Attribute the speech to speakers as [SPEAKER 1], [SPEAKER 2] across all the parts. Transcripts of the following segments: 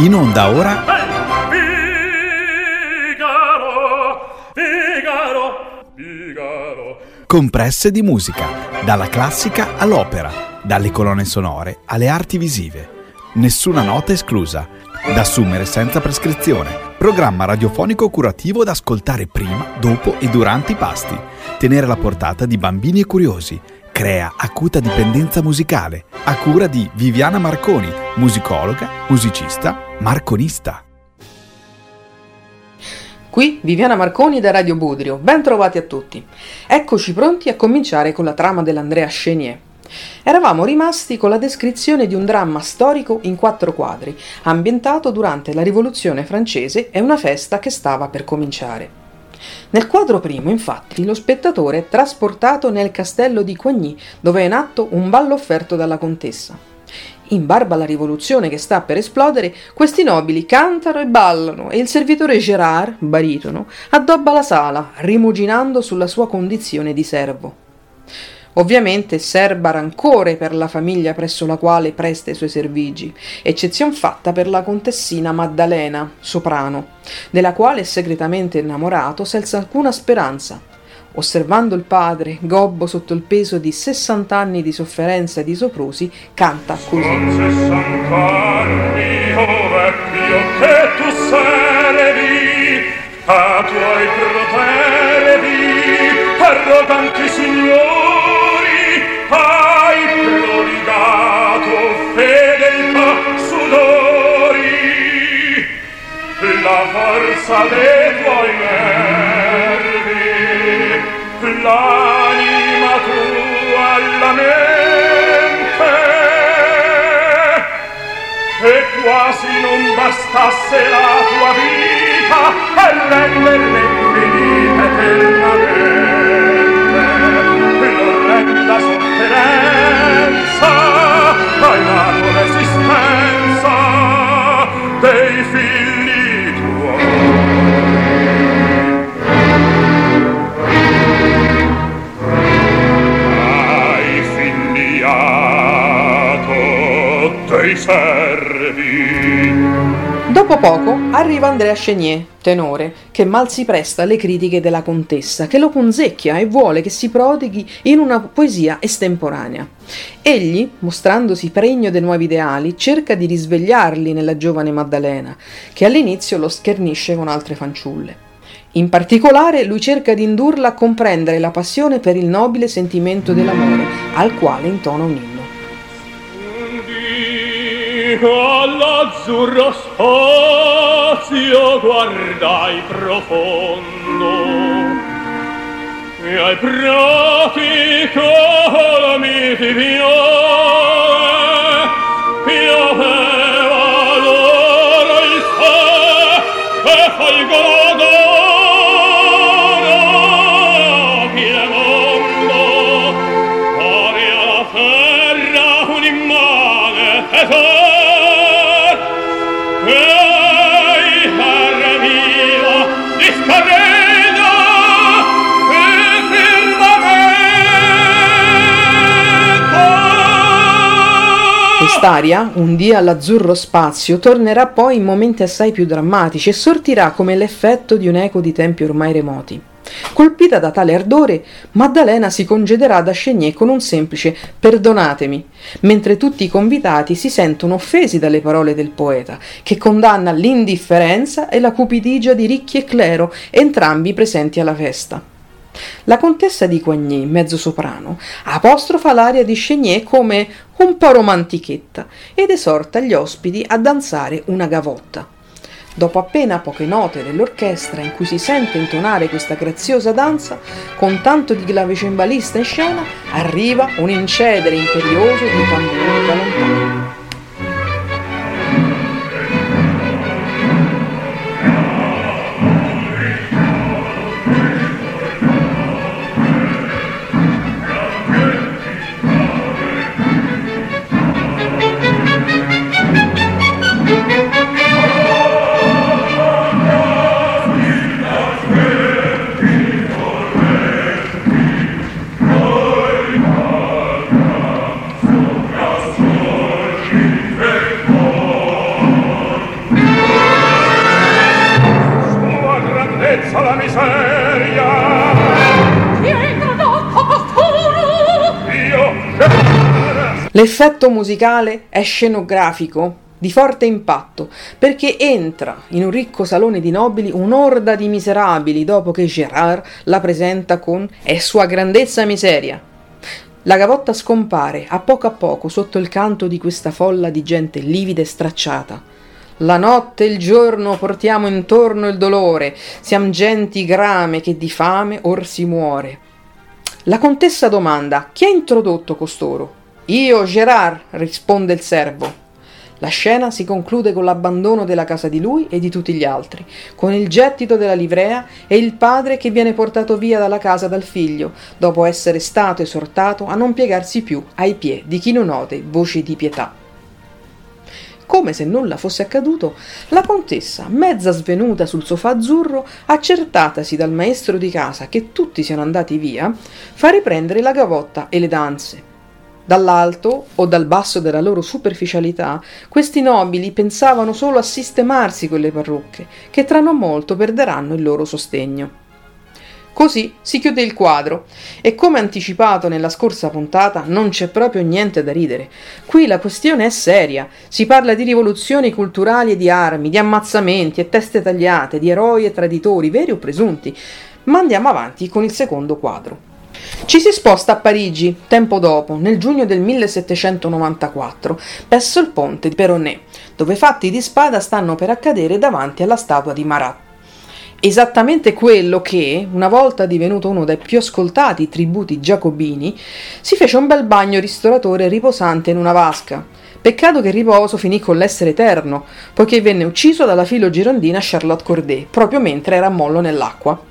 [SPEAKER 1] In onda ora Compresse di musica, dalla classica all'opera, dalle colonne sonore alle arti visive. Nessuna nota esclusa, da assumere senza prescrizione. Programma radiofonico curativo da ascoltare prima, dopo e durante i pasti. Tenere alla portata di bambini e curiosi crea acuta dipendenza musicale, a cura di Viviana Marconi, musicologa, musicista, marconista.
[SPEAKER 2] Qui Viviana Marconi da Radio Budrio, ben trovati a tutti. Eccoci pronti a cominciare con la trama dell'Andrea Chenier. Eravamo rimasti con la descrizione di un dramma storico in quattro quadri, ambientato durante la Rivoluzione francese e una festa che stava per cominciare. Nel quadro primo, infatti, lo spettatore è trasportato nel castello di Coigny, dove è in atto un ballo offerto dalla contessa. In barba alla rivoluzione che sta per esplodere, questi nobili cantano e ballano e il servitore Gérard, baritono, addobba la sala, rimuginando sulla sua condizione di servo. Ovviamente serba rancore per la famiglia presso la quale presta i suoi servigi, eccezion fatta per la contessina Maddalena, soprano, della quale è segretamente innamorato senza alcuna speranza. Osservando il padre, gobbo sotto il peso di 60 anni di sofferenza e di soprusi, canta così.
[SPEAKER 3] Sessant'anni, oh vecchio, che tu servi a tuoi protevi, arroganti forza dei tuoi nervi l'anima tua alla mente. E quasi non bastasse la tua vita a renderla dei servi.
[SPEAKER 2] Dopo poco arriva Andrea Chenier, tenore, che mal si presta alle critiche della contessa, che lo punzecchia e vuole che si prodighi in una poesia estemporanea. Egli, mostrandosi pregno dei nuovi ideali, cerca di risvegliarli nella giovane Maddalena, che all'inizio lo schernisce con altre fanciulle. In particolare lui cerca di indurla a comprendere la passione per il nobile sentimento dell'amore, al quale intona un inno
[SPEAKER 3] all'azzurro spazio guardai profondo. E ai prati colmi di viole
[SPEAKER 2] Quest'aria, un dia all'azzurro spazio, tornerà poi in momenti assai più drammatici e sortirà come l'effetto di un eco di tempi ormai remoti. Colpita da tale ardore, Maddalena si congederà da Chenier con un semplice perdonatemi, mentre tutti i convitati si sentono offesi dalle parole del poeta, che condanna l'indifferenza e la cupidigia di ricchi e clero, entrambi presenti alla festa. La contessa di Coigny, mezzo soprano, apostrofa l'aria di Chenier come un po' romantichetta ed esorta gli ospiti a danzare una gavotta. Dopo appena poche note dell'orchestra in cui si sente intonare questa graziosa danza, con tanto di clavicembalista in scena, arriva un incedere imperioso di tamburi da lontano. L'effetto musicale è scenografico, di forte impatto, perché entra in un ricco salone di nobili un'orda di miserabili dopo che Gérard la presenta con È sua grandezza miseria. La gavotta scompare a poco a poco sotto il canto di questa folla di gente livida e stracciata. La notte e il giorno portiamo intorno il dolore, siam genti grame che di fame or si muore. La contessa domanda: Chi ha introdotto costoro? Io, Gerard, risponde il servo. La scena si conclude con l'abbandono della casa di lui e di tutti gli altri, con il gettito della livrea e il padre che viene portato via dalla casa dal figlio, dopo essere stato esortato a non piegarsi più ai piedi di chi non ode voci di pietà. Come se nulla fosse accaduto, la contessa, mezza svenuta sul sofà azzurro, accertatasi dal maestro di casa che tutti siano andati via, fa riprendere la gavotta e le danze, Dall'alto o dal basso della loro superficialità, questi nobili pensavano solo a sistemarsi quelle parrucche, che tra non molto perderanno il loro sostegno. Così si chiude il quadro e come anticipato nella scorsa puntata non c'è proprio niente da ridere. Qui la questione è seria, si parla di rivoluzioni culturali e di armi, di ammazzamenti e teste tagliate, di eroi e traditori, veri o presunti. Ma andiamo avanti con il secondo quadro. Ci si sposta a Parigi, tempo dopo, nel giugno del 1794, presso il ponte di Peronnet, dove fatti di spada stanno per accadere davanti alla statua di Marat. Esattamente quello che, una volta divenuto uno dei più ascoltati tributi giacobini, si fece un bel bagno ristoratore riposante in una vasca. Peccato che il riposo finì con l'essere eterno, poiché venne ucciso dalla filo girondina Charlotte Corday, proprio mentre era mollo nell'acqua.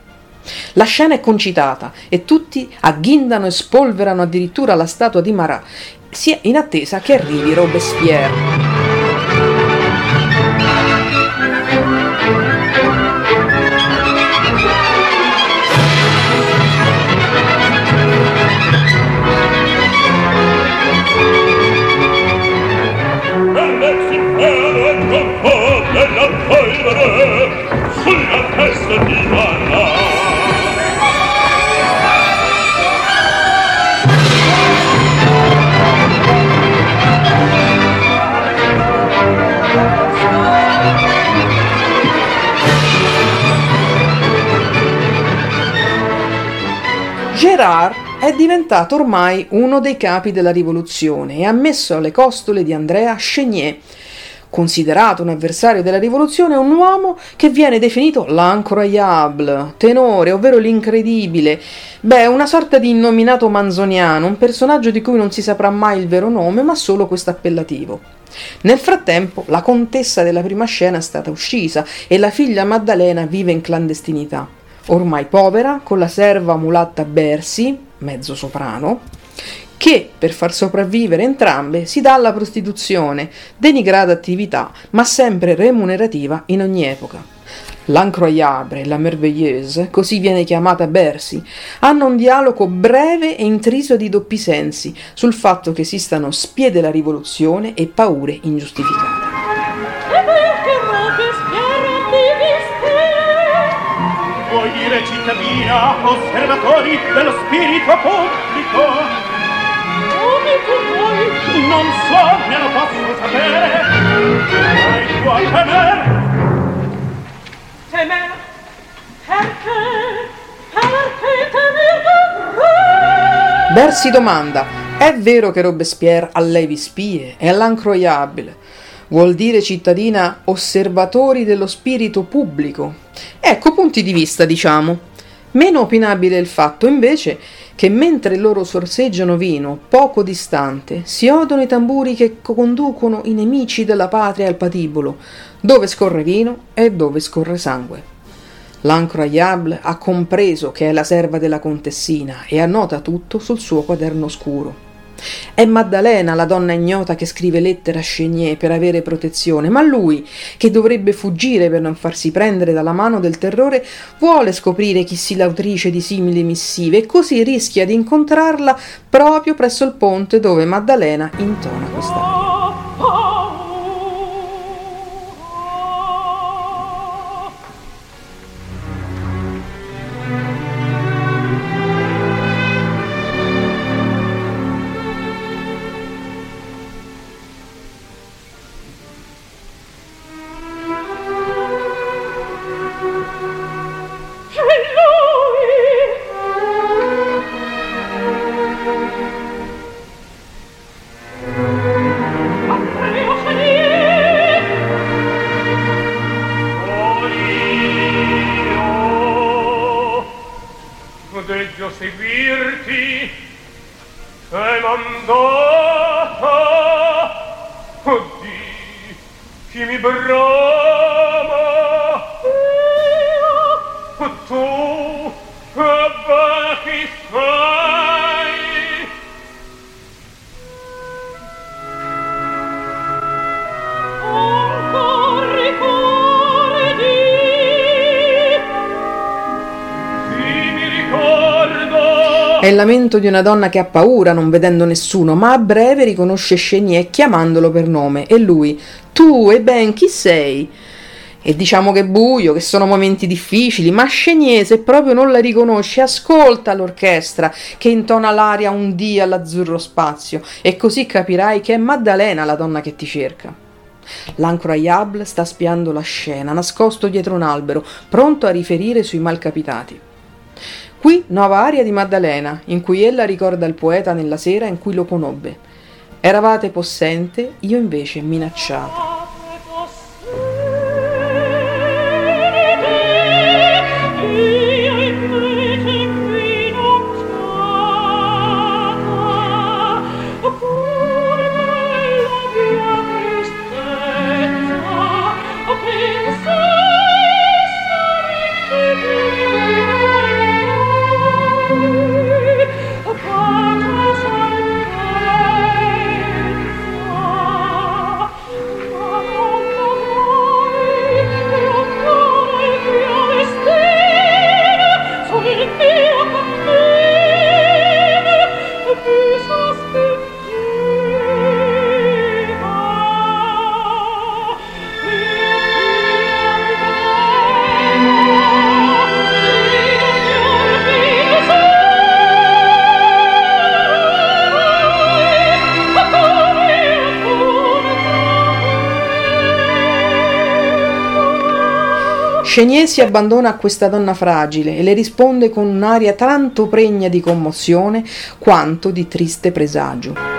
[SPEAKER 2] La scena è concitata e tutti agghindano e spolverano addirittura la statua di Marat, in attesa che arrivi Robespierre. Gerard è diventato ormai uno dei capi della rivoluzione e ha messo alle costole di Andrea Chenier, considerato un avversario della rivoluzione, un uomo che viene definito l'incroyable, tenore, ovvero l'incredibile, beh, una sorta di innominato manzoniano, un personaggio di cui non si saprà mai il vero nome, ma solo questo appellativo. Nel frattempo, la contessa della prima scena è stata uccisa e la figlia Maddalena vive in clandestinità ormai povera, con la serva mulatta Bersi, mezzo soprano, che per far sopravvivere entrambe si dà alla prostituzione, denigrata attività, ma sempre remunerativa in ogni epoca. L'incroyable e la merveilleuse, così viene chiamata Bersi, hanno un dialogo breve e intriso di doppi sensi sul fatto che esistano spie della rivoluzione e paure ingiustificate.
[SPEAKER 3] Dire cittadina, osservatori dello spirito pubblico? Come tu vuoi? Non so, ne lo posso sapere. Hai tu a temer? Temer? Perché? Perché temer
[SPEAKER 2] Bersi domanda, è vero che Robespierre allevi spie? È l'incroyable? Vuol dire cittadina osservatori dello spirito pubblico? Ecco punti di vista, diciamo. Meno opinabile è il fatto, invece, che mentre loro sorseggiano vino poco distante, si odono i tamburi che conducono i nemici della patria al patibolo, dove scorre vino e dove scorre sangue. L'incroyable ha compreso che è la serva della contessina e annota tutto sul suo quaderno scuro. È Maddalena la donna ignota che scrive lettere a Chenier per avere protezione, ma lui, che dovrebbe fuggire per non farsi prendere dalla mano del terrore, vuole scoprire chi sia l'autrice di simili missive e così rischia di incontrarla proprio presso il ponte dove Maddalena intona quest'aria.
[SPEAKER 3] chiama io tu
[SPEAKER 2] il lamento di una donna che ha paura non vedendo nessuno, ma a breve riconosce Chenier chiamandolo per nome e lui, tu e ben chi sei? E diciamo che è buio, che sono momenti difficili, ma Chenier se proprio non la riconosce, ascolta l'orchestra che intona l'aria un dia all'azzurro spazio e così capirai che è Maddalena la donna che ti cerca. L'incroyable sta spiando la scena, nascosto dietro un albero, pronto a riferire sui malcapitati. Qui nuova aria di Maddalena, in cui ella ricorda il poeta nella sera in cui lo conobbe. Eravate possente, io invece minacciata. Chenier si abbandona a questa donna fragile e le risponde con un'aria tanto pregna di commozione quanto di triste presagio.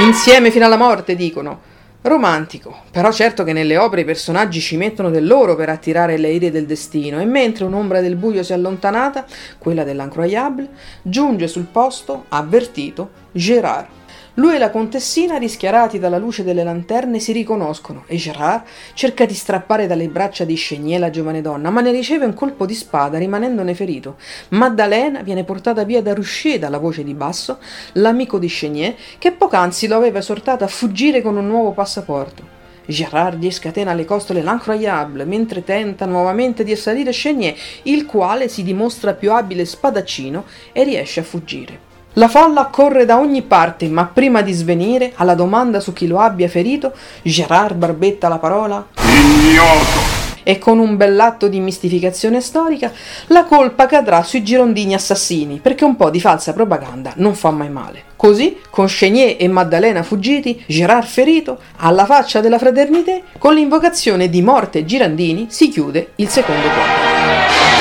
[SPEAKER 2] Insieme fino alla morte, dicono. Romantico, però certo che nelle opere i personaggi ci mettono del loro per attirare le ire del destino e mentre un'ombra del buio si è allontanata, quella dell'incroyable, giunge sul posto, avvertito, Gérard, lui e la contessina, rischiarati dalla luce delle lanterne, si riconoscono e Gerard cerca di strappare dalle braccia di Chenier la giovane donna, ma ne riceve un colpo di spada rimanendone ferito. Maddalena viene portata via da Ruscier dalla voce di basso, l'amico di Chenier, che poc'anzi lo aveva esortato a fuggire con un nuovo passaporto. Gerard gli scatena le costole l'incroyable mentre tenta nuovamente di assalire Chenier, il quale si dimostra più abile spadaccino e riesce a fuggire. La folla corre da ogni parte, ma prima di svenire alla domanda su chi lo abbia ferito, Gerard barbetta la parola
[SPEAKER 3] Ignoto.
[SPEAKER 2] E con un bell'atto di mistificazione storica, la colpa cadrà sui girondini assassini, perché un po' di falsa propaganda non fa mai male. Così, con Chenier e Maddalena fuggiti, Gerard ferito, alla faccia della fraternité, con l'invocazione di morte Girandini, si chiude il secondo quarto.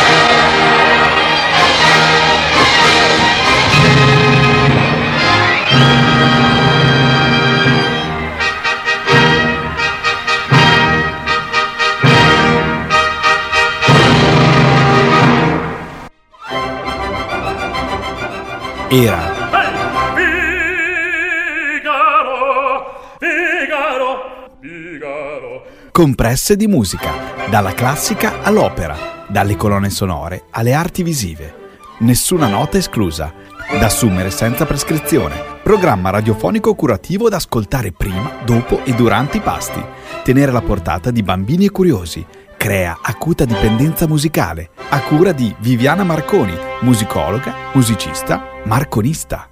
[SPEAKER 1] Era. Compresse di musica, dalla classica all'opera, dalle colonne sonore alle arti visive. Nessuna nota esclusa, da assumere senza prescrizione. Programma radiofonico curativo da ascoltare prima, dopo e durante i pasti. Tenere alla portata di bambini e curiosi. Crea acuta dipendenza musicale, a cura di Viviana Marconi, musicologa, musicista, marconista.